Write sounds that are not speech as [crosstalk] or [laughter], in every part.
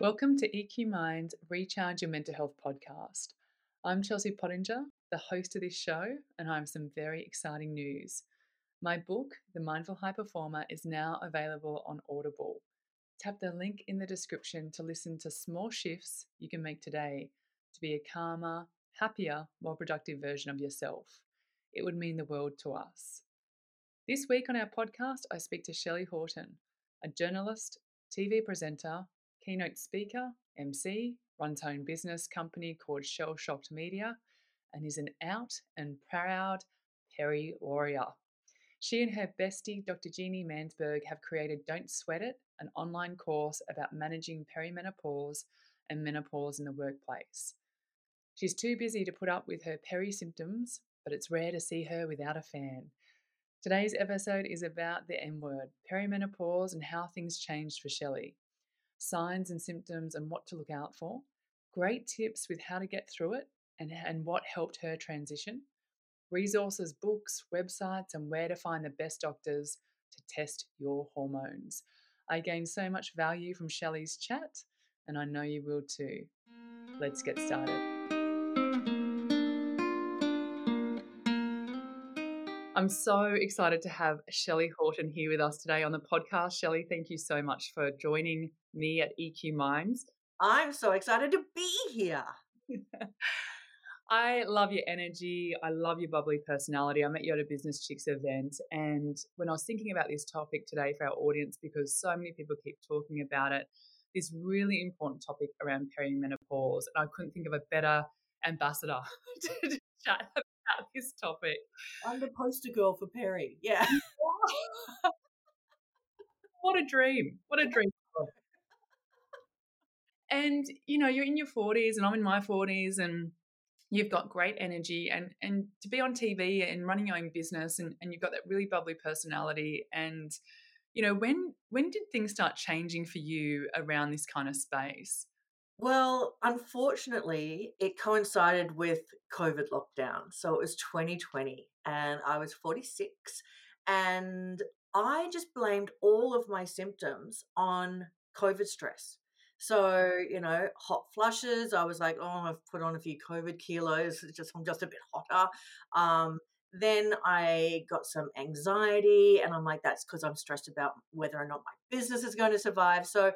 Welcome to EQ Mind's Recharge Your Mental Health podcast. I'm Chelsea Pottenger, the host of this show, and I have some very exciting news. My book, The Mindful High Performer, is now available on Audible. Tap the link in the description to listen to small shifts you can make today to be a calmer, happier, more productive version of yourself. It would mean the world to us. This week on our podcast, I speak to Shelley Horton, a journalist, TV presenter, keynote speaker, MC, runs own business company called Shell Shocked Media, and is an out and proud peri warrior. She and her bestie, Dr. Ginni Mansberg, have created Don't Sweat It, an online course about managing perimenopause and menopause in the workplace. She's too busy to put up with her peri symptoms, but it's rare to see her without a fan. Today's episode is about the M word, perimenopause, and how things changed for Shelley. Signs and symptoms and what to look out for. Great tips with how to get through it and, and what helped her transition. Resources, books, websites, and where to find the best doctors to test your hormones. I gained so much value from Shelley's chat, and I know you will too. Let's get started. I'm so excited to have Shelley Horton here with us today on the podcast. Shelley, thank you so much for joining me at EQ Minds. I'm so excited to be here. [laughs] I love your energy. I love your bubbly personality. I met you at a Business Chicks event. And when I was thinking about this topic today for our audience, because so many people keep talking about it, this really important topic around perimenopause. And I couldn't think of a better ambassador [laughs] to [laughs] chat about this topic. I'm the poster girl for Peri. Yeah. what a dream. What a dream. And, you know, you're in your 40s and I'm in my 40s and you've got great energy and and to be on TV and running your own business and, and you've got that really bubbly personality and you know when when did things start changing for you around this kind of space well, unfortunately, it coincided with COVID lockdown. So it was 2020 and I was 46 and I just blamed all of my symptoms on COVID stress. So, you know, hot flushes, I was like, oh, I've put on a few COVID kilos, it's just I'm just a bit hotter. Um, then I got some anxiety, and I'm like, that's because I'm stressed about whether or not my business is going to survive. So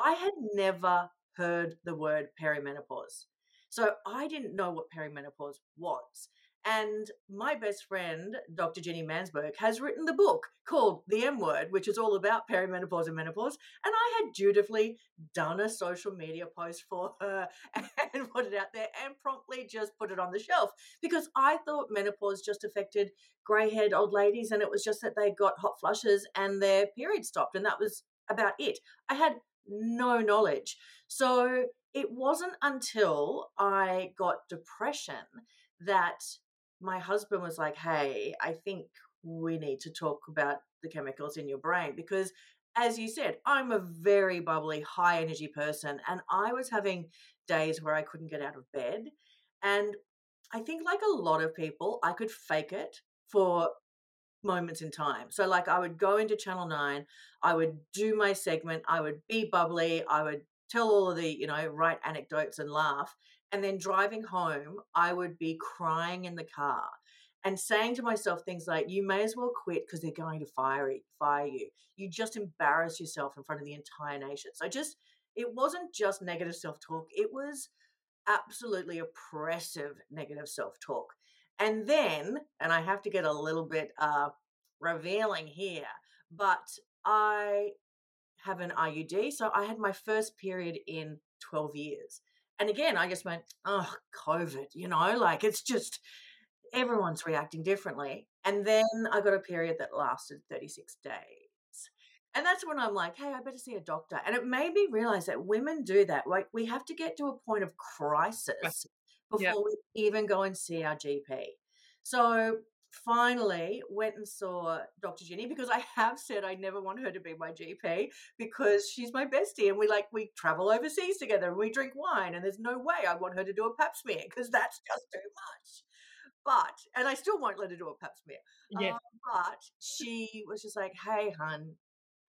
I had never heard the word perimenopause. So I didn't know what perimenopause was. And my best friend, Dr. Ginni Mansberg, has written the book called The M Word, which is all about perimenopause and menopause. And I had dutifully done a social media post for her [laughs] and put it out there and promptly just put it on the shelf because I thought menopause just affected grey haired old ladies and it was just that they got hot flushes and their period stopped. And that was about it. I had no knowledge. So it wasn't until I got depression that my husband was like, hey, I think we need to talk about the chemicals in your brain because as you said, I'm a very bubbly, high energy person, and I was having days where I couldn't get out of bed. And I think, like a lot of people, I could fake it for moments in time. So, like, I would go into Channel 9, I would do my segment, I would be bubbly, I would tell all of the, you know, right anecdotes and laugh. And then driving home, I would be crying in the car and saying to myself things like, you may as well quit because they're going to fire, fire you. You just embarrass yourself in front of the entire nation. So, just, it wasn't just negative self talk, it was absolutely oppressive negative self talk. And then, and I have to get a little bit uh, revealing here, but I have an IUD. So I had my first period in 12 years. And again, I just went, oh, COVID, you know, like it's just everyone's reacting differently. And then I got a period that lasted 36 days. And that's when I'm like, hey, I better see a doctor. And it made me realize that women do that. Like, we have to get to a point of crisis before yep. we even go and see our GP. So finally went and saw Dr. Ginni because I have said I never want her to be my GP because she's my bestie and we like we travel overseas together and we drink wine and there's no way I want her to do a pap smear because that's just too much. But and I still won't let her do a pap smear. Yeah. Um, but she was just like, "Hey, hun,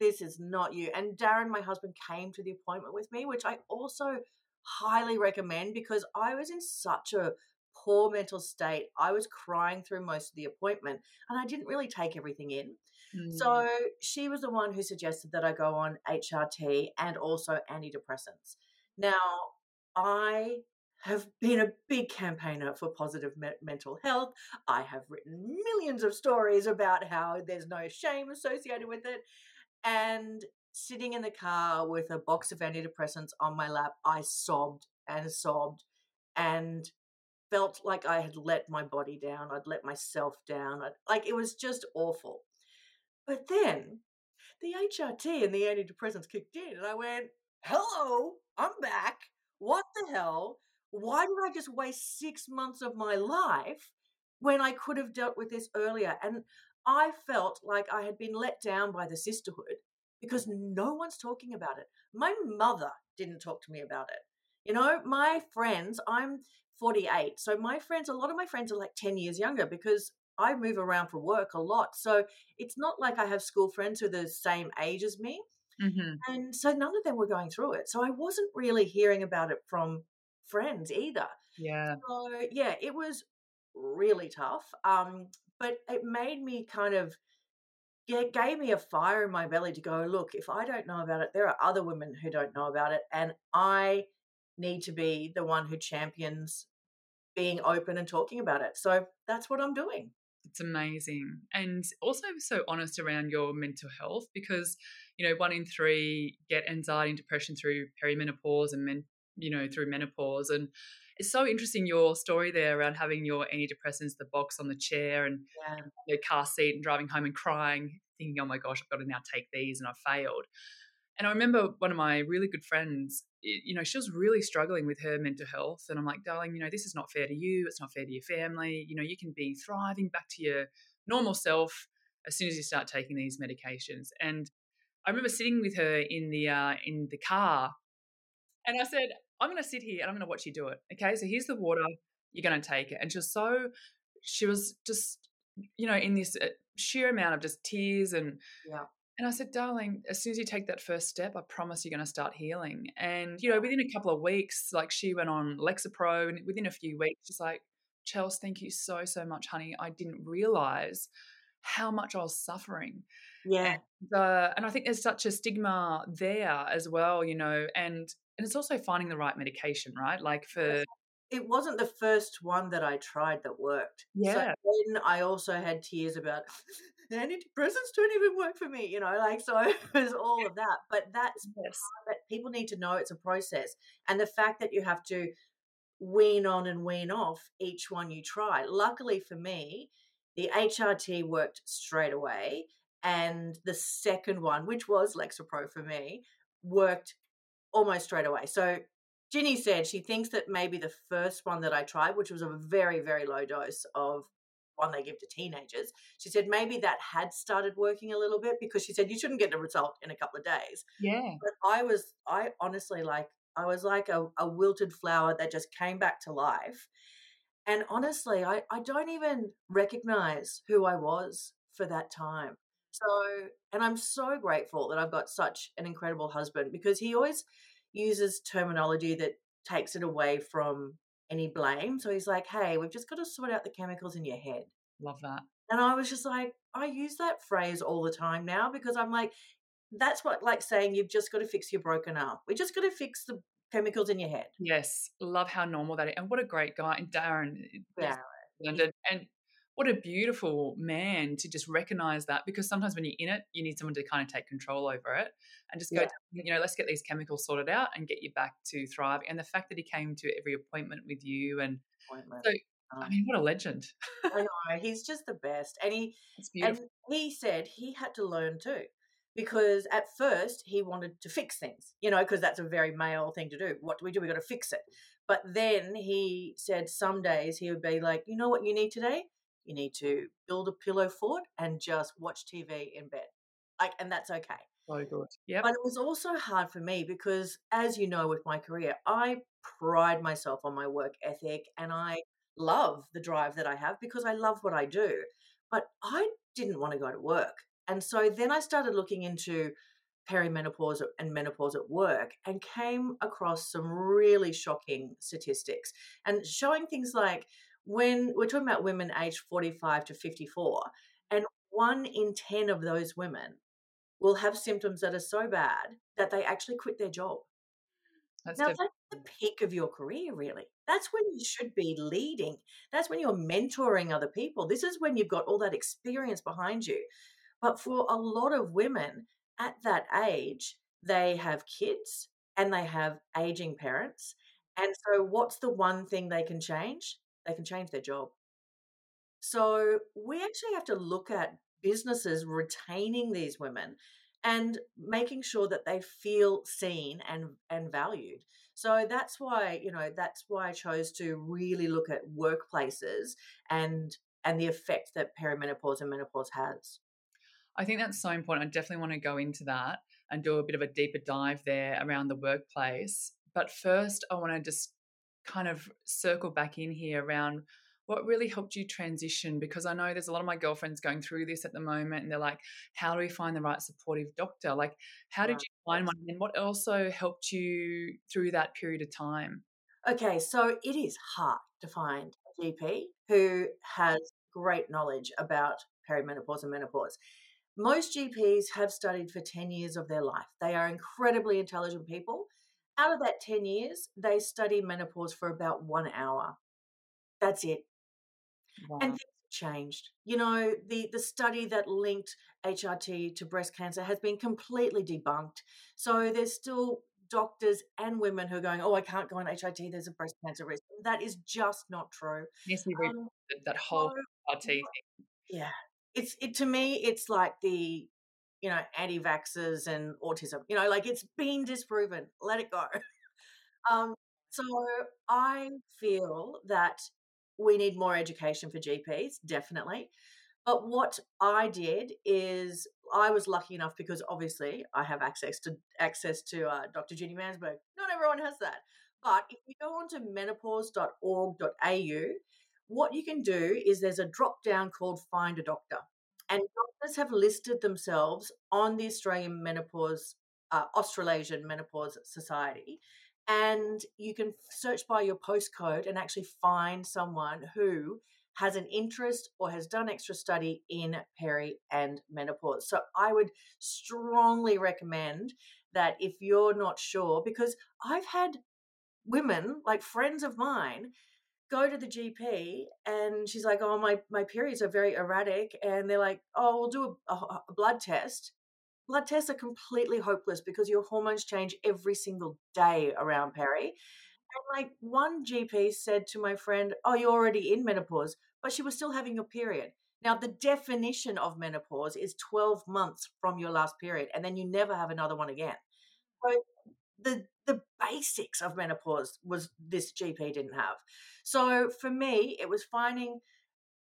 this is not you. And Darren, my husband, came to the appointment with me, which I also highly recommend because I was in such a poor mental state. I was crying through most of the appointment and I didn't really take everything in. Mm. So she was the one who suggested that I go on HRT and also antidepressants. Now, I have been a big campaigner for positive me- mental health. I have written millions of stories about how there's no shame associated with it. And sitting in the car with a box of antidepressants on my lap, I sobbed and sobbed and felt like I had let my body down. I'd let myself down. I'd, like it was just awful. But then the HRT and the antidepressants kicked in, and I went, hello, I'm back. What the hell? Why did I just waste six months of my life when I could have dealt with this earlier? And I felt like I had been let down by the sisterhood because no one's talking about it. My mother didn't talk to me about it. You know, my friends, I'm 48. So my friends, a lot of my friends are like 10 years younger because I move around for work a lot. So it's not like I have school friends who are the same age as me. Mm-hmm. And so none of them were going through it. So I wasn't really hearing about it from friends either. Yeah. So yeah, it was really tough. Um, but it made me kind of it gave me a fire in my belly to go, look, if I don't know about it, there are other women who don't know about it. And I need to be the one who champions being open and talking about it. So that's what I'm doing. It's amazing. And also so honest around your mental health because, you know, one in three get anxiety and depression through perimenopause and men, you know, through menopause. And it's so interesting your story there around having your antidepressants, the box on the chair and yeah. your car seat and driving home and crying, thinking, oh my gosh, I've got to now take these and I've failed. And I remember one of my really good friends, you know, she was really struggling with her mental health. And I'm like, darling, you know, this is not fair to you. It's not fair to your family. You know, you can be thriving back to your normal self as soon as you start taking these medications. And I remember sitting with her in the uh, in the car, and I said, I'm going to sit here and I'm going to watch you do it. Okay, so here's the water. You're going to take it. And she was so, she was just, you know, in this uh, sheer amount of just tears and yeah. And I said, darling, as soon as you take that first step, I promise you're going to start healing. And, you know, within a couple of weeks, like she went on Lexapro, and within a few weeks, she's like, Chels, thank you so, so much, honey. I didn't realize how much I was suffering. Yeah. And, uh, and I think there's such a stigma there as well, you know, and and it's also finding the right medication, right? Like for it wasn't the first one that I tried that worked. Yeah. So then I also had tears about [laughs] antidepressants don't even work for me, you know, like so [laughs] there's all of that. But that's yes. that people need to know it's a process. And the fact that you have to wean on and wean off each one you try. Luckily for me, the HRT worked straight away. And the second one, which was Lexapro for me, worked almost straight away. So Ginni said she thinks that maybe the first one that I tried, which was a very, very low dose of one they give to teenagers, she said maybe that had started working a little bit because she said you shouldn't get a result in a couple of days. Yeah. But I was, I honestly like, I was like a, a wilted flower that just came back to life. And honestly, I, I don't even recognize who I was for that time. So, and I'm so grateful that I've got such an incredible husband because he always uses terminology that takes it away from any blame. So he's like, hey, we've just got to sort out the chemicals in your head. Love that. And I was just like, I use that phrase all the time now because I'm like, that's what like saying you've just got to fix your broken arm. We just got to fix the chemicals in your head. Yes. Love how normal that is. And what a great guy. And Darren. Eh, eh, yeah. And, and what a beautiful man to just recognize that because sometimes when you're in it, you need someone to kind of take control over it and just go, yeah. you know, let's get these chemicals sorted out and get you back to thriving. And the fact that he came to every appointment with you and so, I mean, what a legend. I [laughs] know he's just the best, and he and he said he had to learn too, because at first he wanted to fix things, you know, because that's a very male thing to do. What do we do? We got to fix it. But then he said some days he would be like, you know what you need today? You need to build a pillow fort and just watch TV in bed. Like, and that's okay. So good. Yeah. But it was also hard for me because, as you know, with my career, I pride myself on my work ethic and I love the drive that I have because I love what I do. But I didn't want to go to work. And so then I started looking into perimenopause and menopause at work and came across some really shocking statistics and showing things like when we're talking about women aged 45 to 54 and one in 10 of those women will have symptoms that are so bad that they actually quit their job. That's now, that's the peak of your career, really. That's when you should be leading. That's when you're mentoring other people. This is when you've got all that experience behind you. But for a lot of women at that age, they have kids and they have aging parents. And so, what's the one thing they can change? They can change their job. So, we actually have to look at businesses retaining these women and making sure that they feel seen and and valued so that's why you know that's why i chose to really look at workplaces and and the effect that perimenopause and menopause has i think that's so important i definitely want to go into that and do a bit of a deeper dive there around the workplace but first i want to just kind of circle back in here around what really helped you transition? Because I know there's a lot of my girlfriends going through this at the moment and they're like, how do we find the right supportive doctor? Like, how did you find one? And what also helped you through that period of time? Okay, so it is hard to find a GP who has great knowledge about perimenopause and menopause. Most GPs have studied for 10 years of their life. They are incredibly intelligent people. Out of that 10 years, they study menopause for about one hour. That's it. Wow. And things have changed. You know, the the study that linked HRT to breast cancer has been completely debunked. So there's still doctors and women who are going, "Oh, I can't go on HRT. There's a breast cancer risk." That is just not true. Yes, we um, that whole HRT thing. Yeah, it's it to me. It's like the you know anti-vaxxers and autism. You know, like it's been disproven. Let it go. [laughs] um, so I feel that we need more education for GPs, definitely. But what I did is I was lucky enough because obviously I have access to access to uh, Dr. Ginni Mansberg. Not everyone has that. But if you go on to menopause.org.au, what you can do is there's a drop down called Find a Doctor. And doctors have listed themselves on the Australian Menopause, uh, Australasian Menopause Society and you can search by your postcode and actually find someone who has an interest or has done extra study in peri and menopause. So I would strongly recommend that if you're not sure, because I've had women, like friends of mine, go to the GP and she's like, Oh, my, my periods are very erratic. And they're like, Oh, we'll do a, a, a blood test blood tests are completely hopeless because your hormones change every single day around peri. And like one GP said to my friend, Oh, you're already in menopause, but she was still having your period. Now, the definition of menopause is 12 months from your last period, and then you never have another one again. So the the basics of menopause was this GP didn't have. So for me, it was finding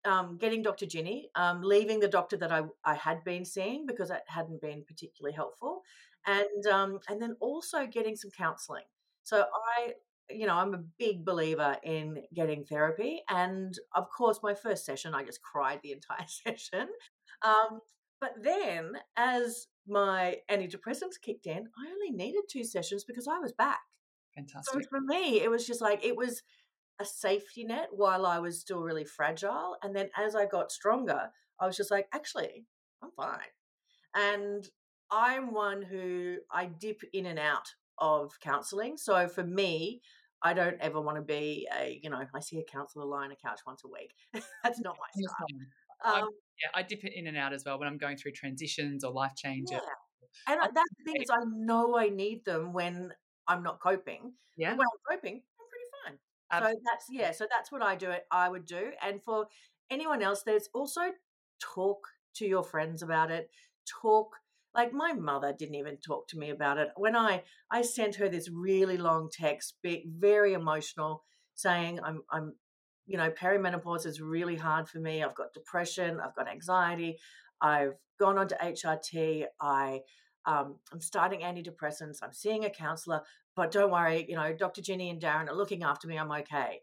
um, getting Dr. Ginni, um, leaving the doctor that I, I had been seeing because it hadn't been particularly helpful, and um, and then also getting some counselling. So I, you know, I'm a big believer in getting therapy, and of course, my first session I just cried the entire [laughs] session. But then, as my antidepressants kicked in, I only needed two sessions because I was back. Fantastic. So for me, it was just like it was a safety net while I was still really fragile. And then as I got stronger, I was just like, actually, I'm fine. And I'm one who I dip in and out of counseling. So for me, I don't ever want to be a, you know, I see a counselor lie on a couch once a week. [laughs] That's not my style. Um, yeah, I dip it in and out as well when I'm going through transitions or life changes. Yeah. And I, that's the thing is, I know I need them when I'm not coping. Yeah. When I'm coping, I'm pretty fine. Absolutely. So that's yeah. So that's what I do. It I would do, and for anyone else, there's also talk to your friends about it. Talk like my mother didn't even talk to me about it when I I sent her this really long text, very emotional, saying I'm I'm you know perimenopause is really hard for me. I've got depression. I've got anxiety. I've gone on to HRT. I um, I'm starting antidepressants. I'm seeing a counselor, but don't worry, you know, Dr. Ginni and Darren are looking after me. I'm okay.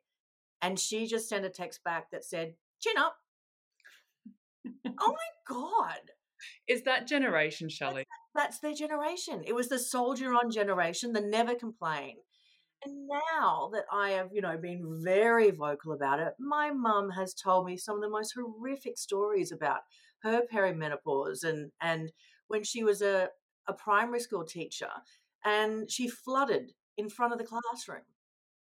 And she just sent a text back that said, chin up. oh [laughs] my God. Is that generation, Shelley? That's their generation. It was the soldier on generation, the never complain. And now that I have, you know, been very vocal about it, my mum has told me some of the most horrific stories about her perimenopause and and when she was a, a primary school teacher and she flooded in front of the classroom.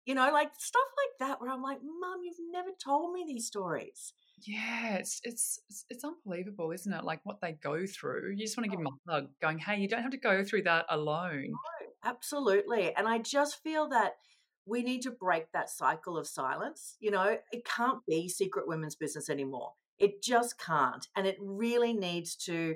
You know, like stuff like that where I'm like, Mum, you've never told me these stories. Yeah, it's it's it's unbelievable, isn't it? Like what they go through. You just want to give oh. them a hug, going, "Hey, you don't have to go through that alone." No, absolutely. And I just feel that we need to break that cycle of silence. You know, it can't be secret women's business anymore. It just can't. And it really needs to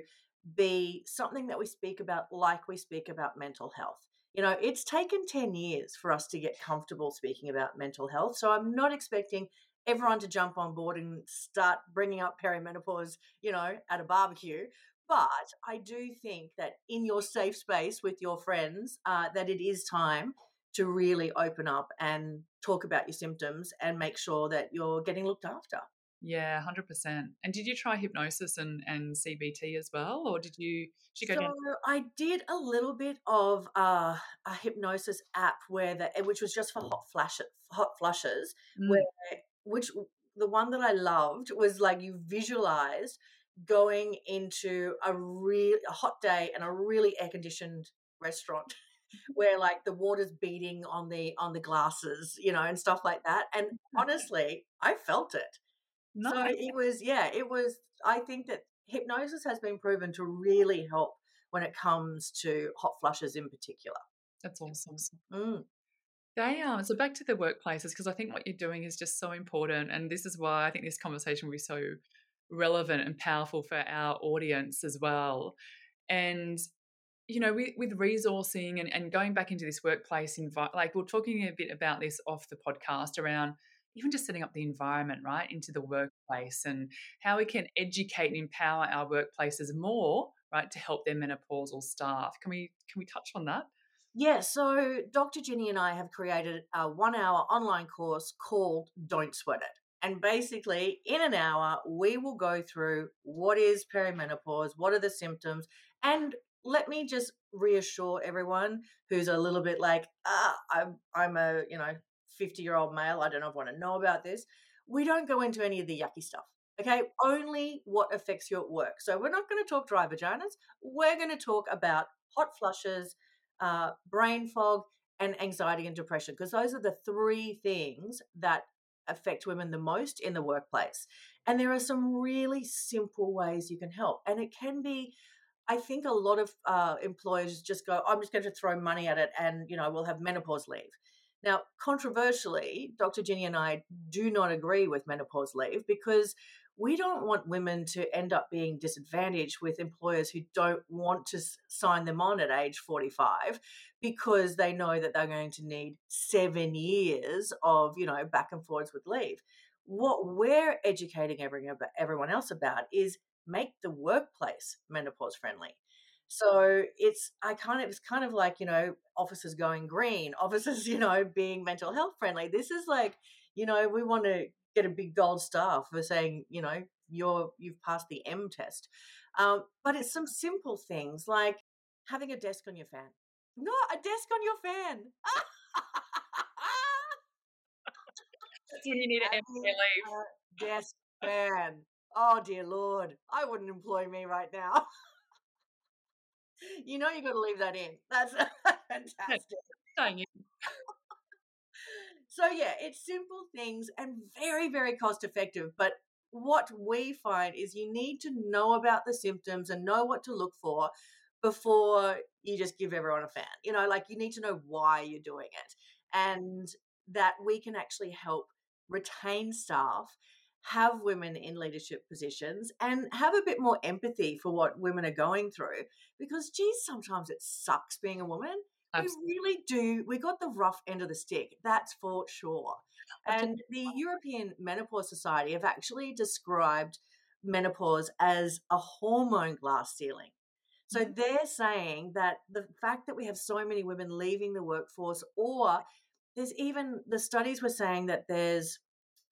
be something that we speak about like we speak about mental health. You know, it's taken 10 years for us to get comfortable speaking about mental health. So I'm not expecting everyone to jump on board and start bringing up perimenopause, you know, at a barbecue. But I do think that in your safe space with your friends, uh, that it is time to really open up and talk about your symptoms and make sure that you're getting looked after. Yeah, hundred percent. And did you try hypnosis and and CBT as well, or did you? Did you so down- I did a little bit of uh, a hypnosis app where that which was just for hot flash hot flushes, mm. where which the one that I loved was like you visualized going into a real a hot day and a really air conditioned restaurant [laughs] [laughs] where like the water's beating on the on the glasses you know and stuff like that and [laughs] honestly i felt it Nice. So it was, yeah, it was. I think that hypnosis has been proven to really help when it comes to hot flushes in particular. That's awesome. Mm. They are. So back to the workplaces, because I think what you're doing is just so important. And this is why I think this conversation will be so relevant and powerful for our audience as well. And, you know, with, with resourcing and, and going back into this workplace, envi- like we're talking a bit about this off the podcast around even just setting up the environment right into the workplace and how we can educate and empower our workplaces more right to help their menopausal staff can we can we touch on that yeah, so Dr. Ginni and I have created a one hour online course called Don't Sweat It. And basically, in an hour, we will go through what is perimenopause, what are the symptoms, and let me just reassure everyone who's a little bit like, ah, I'm, I'm a, you know, 50 year old male, I don't know if I want to know about this. We don't go into any of the yucky stuff. Okay, only what affects you at work. So we're not going to talk dry vaginas. We're going to talk about hot flushes, uh, brain fog, and anxiety and depression, because those are the three things that affect women the most in the workplace. And there are some really simple ways you can help. And it can be, I think a lot of uh, employers just go, I'm just going to throw money at it and, you know, we'll have menopause leave. Now, controversially, Dr. Ginni and I do not agree with menopause leave because we don't want women to end up being disadvantaged with employers who don't want to sign them on at age 45 because they know that they're going to need seven years of, you know, back and forwards with leave. What we're educating everyone else about is make the workplace menopause friendly. So it's I kind of it's kind of like you know offices going green, [laughs] offices you know being mental health friendly. This is like you know we want to get a big gold star for saying you know you're you've passed the M test, um, but it's some simple things like having a desk on your fan. No, a desk on your fan. [laughs] That's when you need an MBA leave. Desk fan. Oh dear lord, I wouldn't employ me right now [laughs] you know you've got to leave that in. That's [laughs] fantastic. So yeah, it's simple things and very very cost effective, but what we find is you need to know about the symptoms and know what to look for before you just give everyone a fan. You know, like you need to know why you're doing it and that we can actually help retain staff have women in leadership positions and have a bit more empathy for what women are going through because geez sometimes it sucks being a woman Absolutely. we really do we got the rough end of the stick that's for sure and the european menopause society have actually described menopause as a hormone glass ceiling so mm-hmm. they're saying that the fact that we have so many women leaving the workforce or there's even the studies were saying that there's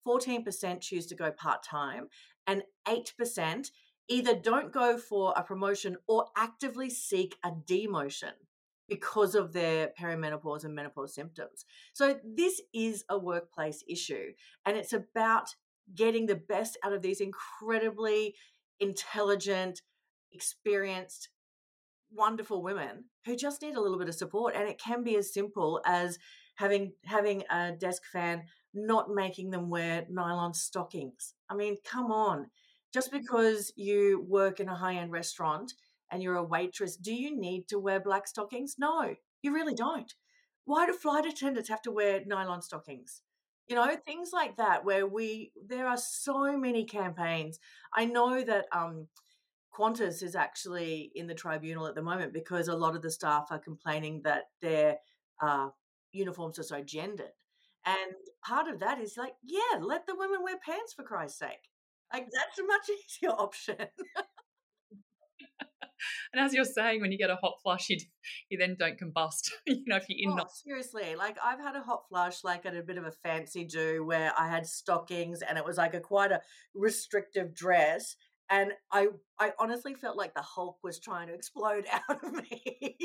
14% choose to go part time, and 8% either don't go for a promotion or actively seek a demotion because of their perimenopause and menopause symptoms. So, this is a workplace issue, and it's about getting the best out of these incredibly intelligent, experienced, wonderful women who just need a little bit of support. And it can be as simple as having having a desk fan not making them wear nylon stockings. I mean, come on. Just because you work in a high end restaurant and you're a waitress, do you need to wear black stockings? No, you really don't. Why do flight attendants have to wear nylon stockings? You know, things like that, where we, there are so many campaigns. I know that um, Qantas is actually in the tribunal at the moment because a lot of the staff are complaining that their uh, uniforms are so gendered. And part of that is like, yeah, let the women wear pants for Christ's sake. Like that's a much [laughs] easier option. [laughs] and as you're saying, when you get a hot flush, you you then don't combust. [laughs] you know, if you're in. Oh, seriously, like I've had a hot flush, like at a bit of a fancy do, where I had stockings, and it was like a quite a restrictive dress, and I I honestly felt like the Hulk was trying to explode [laughs] out of me.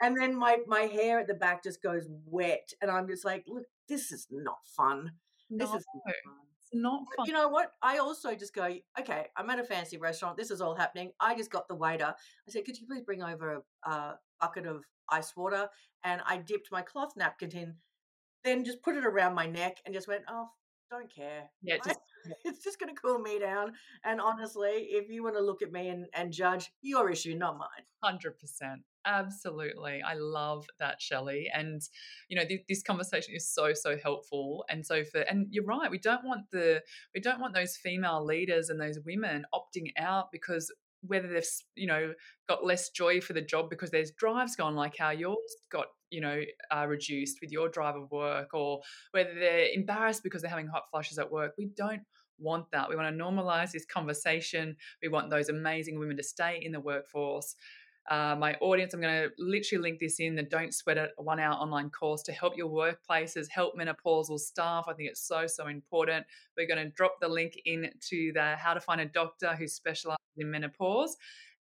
and then my my hair at the back just goes wet, and I'm just like, look, this is not fun. No. This is not fun not fun. You know what? I also just go, okay, I'm at a fancy restaurant. This is all happening. I just got the waiter. I said, could you please bring over a, a bucket of ice water? And I dipped my cloth napkin in, then just put it around my neck and just went, oh, don't care. Yeah, just, [laughs] it's just going to cool me down. And honestly, if you want to look at me and, and judge, your issue, not mine. 100%. Absolutely. I love that, Shelley. And, you know, th- this conversation is so, so helpful. And so for, and you're right, we don't want the, we don't want those female leaders and those women opting out because whether they've, you know, got less joy for the job because there's drives gone like how yours got, you know, uh, reduced with your drive of work or whether they're embarrassed because they're having hot flushes at work. We don't want that. We want to normalize this conversation. We want those amazing women to stay in the workforce uh, my audience. I'm going to literally link this in the Don't Sweat It one hour online course to help your workplaces, help menopausal staff. I think it's so, so important. We're going to drop the link in to the How to Find a Doctor who specializes in menopause.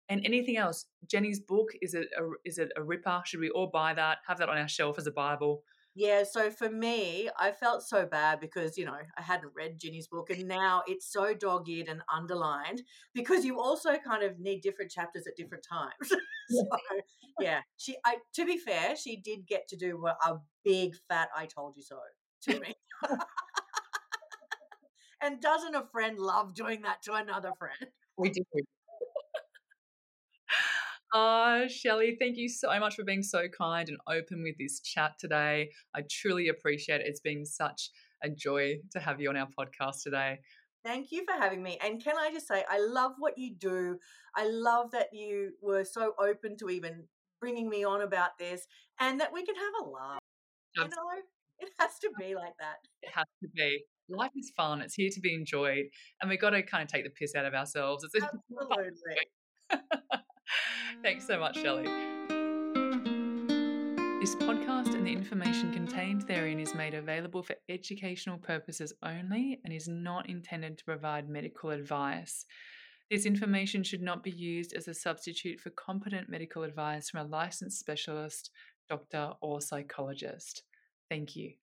And anything else, Ginni's book is it a, is it a ripper? Should we all buy that? Have that on our shelf as a Bible? Yeah, so for me, I felt so bad because, you know, I hadn't read Ginni's book and now it's so dog eared and underlined because you also kind of need different chapters at different times. [laughs] so, yeah, she, I, to be fair, she did get to do a big fat I told you so to me. [laughs] [laughs] and doesn't a friend love doing that to another friend? We do. Ah, uh, Shelley, thank you so much for being so kind and open with this chat today. I truly appreciate it. It's been such a joy to have you on our podcast today. Thank you for having me. And can I just say, I love what you do. I love that you were so open to even bringing me on about this and that we can have a laugh. You know, it has to be like that. It has to be. Life is fun. It's here to be enjoyed. And we've got to kind of take the piss out of ourselves. It's Absolutely. [laughs] [laughs] [laughs] Thanks so much, Shelley. This podcast and the information contained therein is made available for educational purposes only and is not intended to provide medical advice. This information should not be used as a substitute for competent medical advice from a licensed specialist, doctor, or psychologist. Thank you.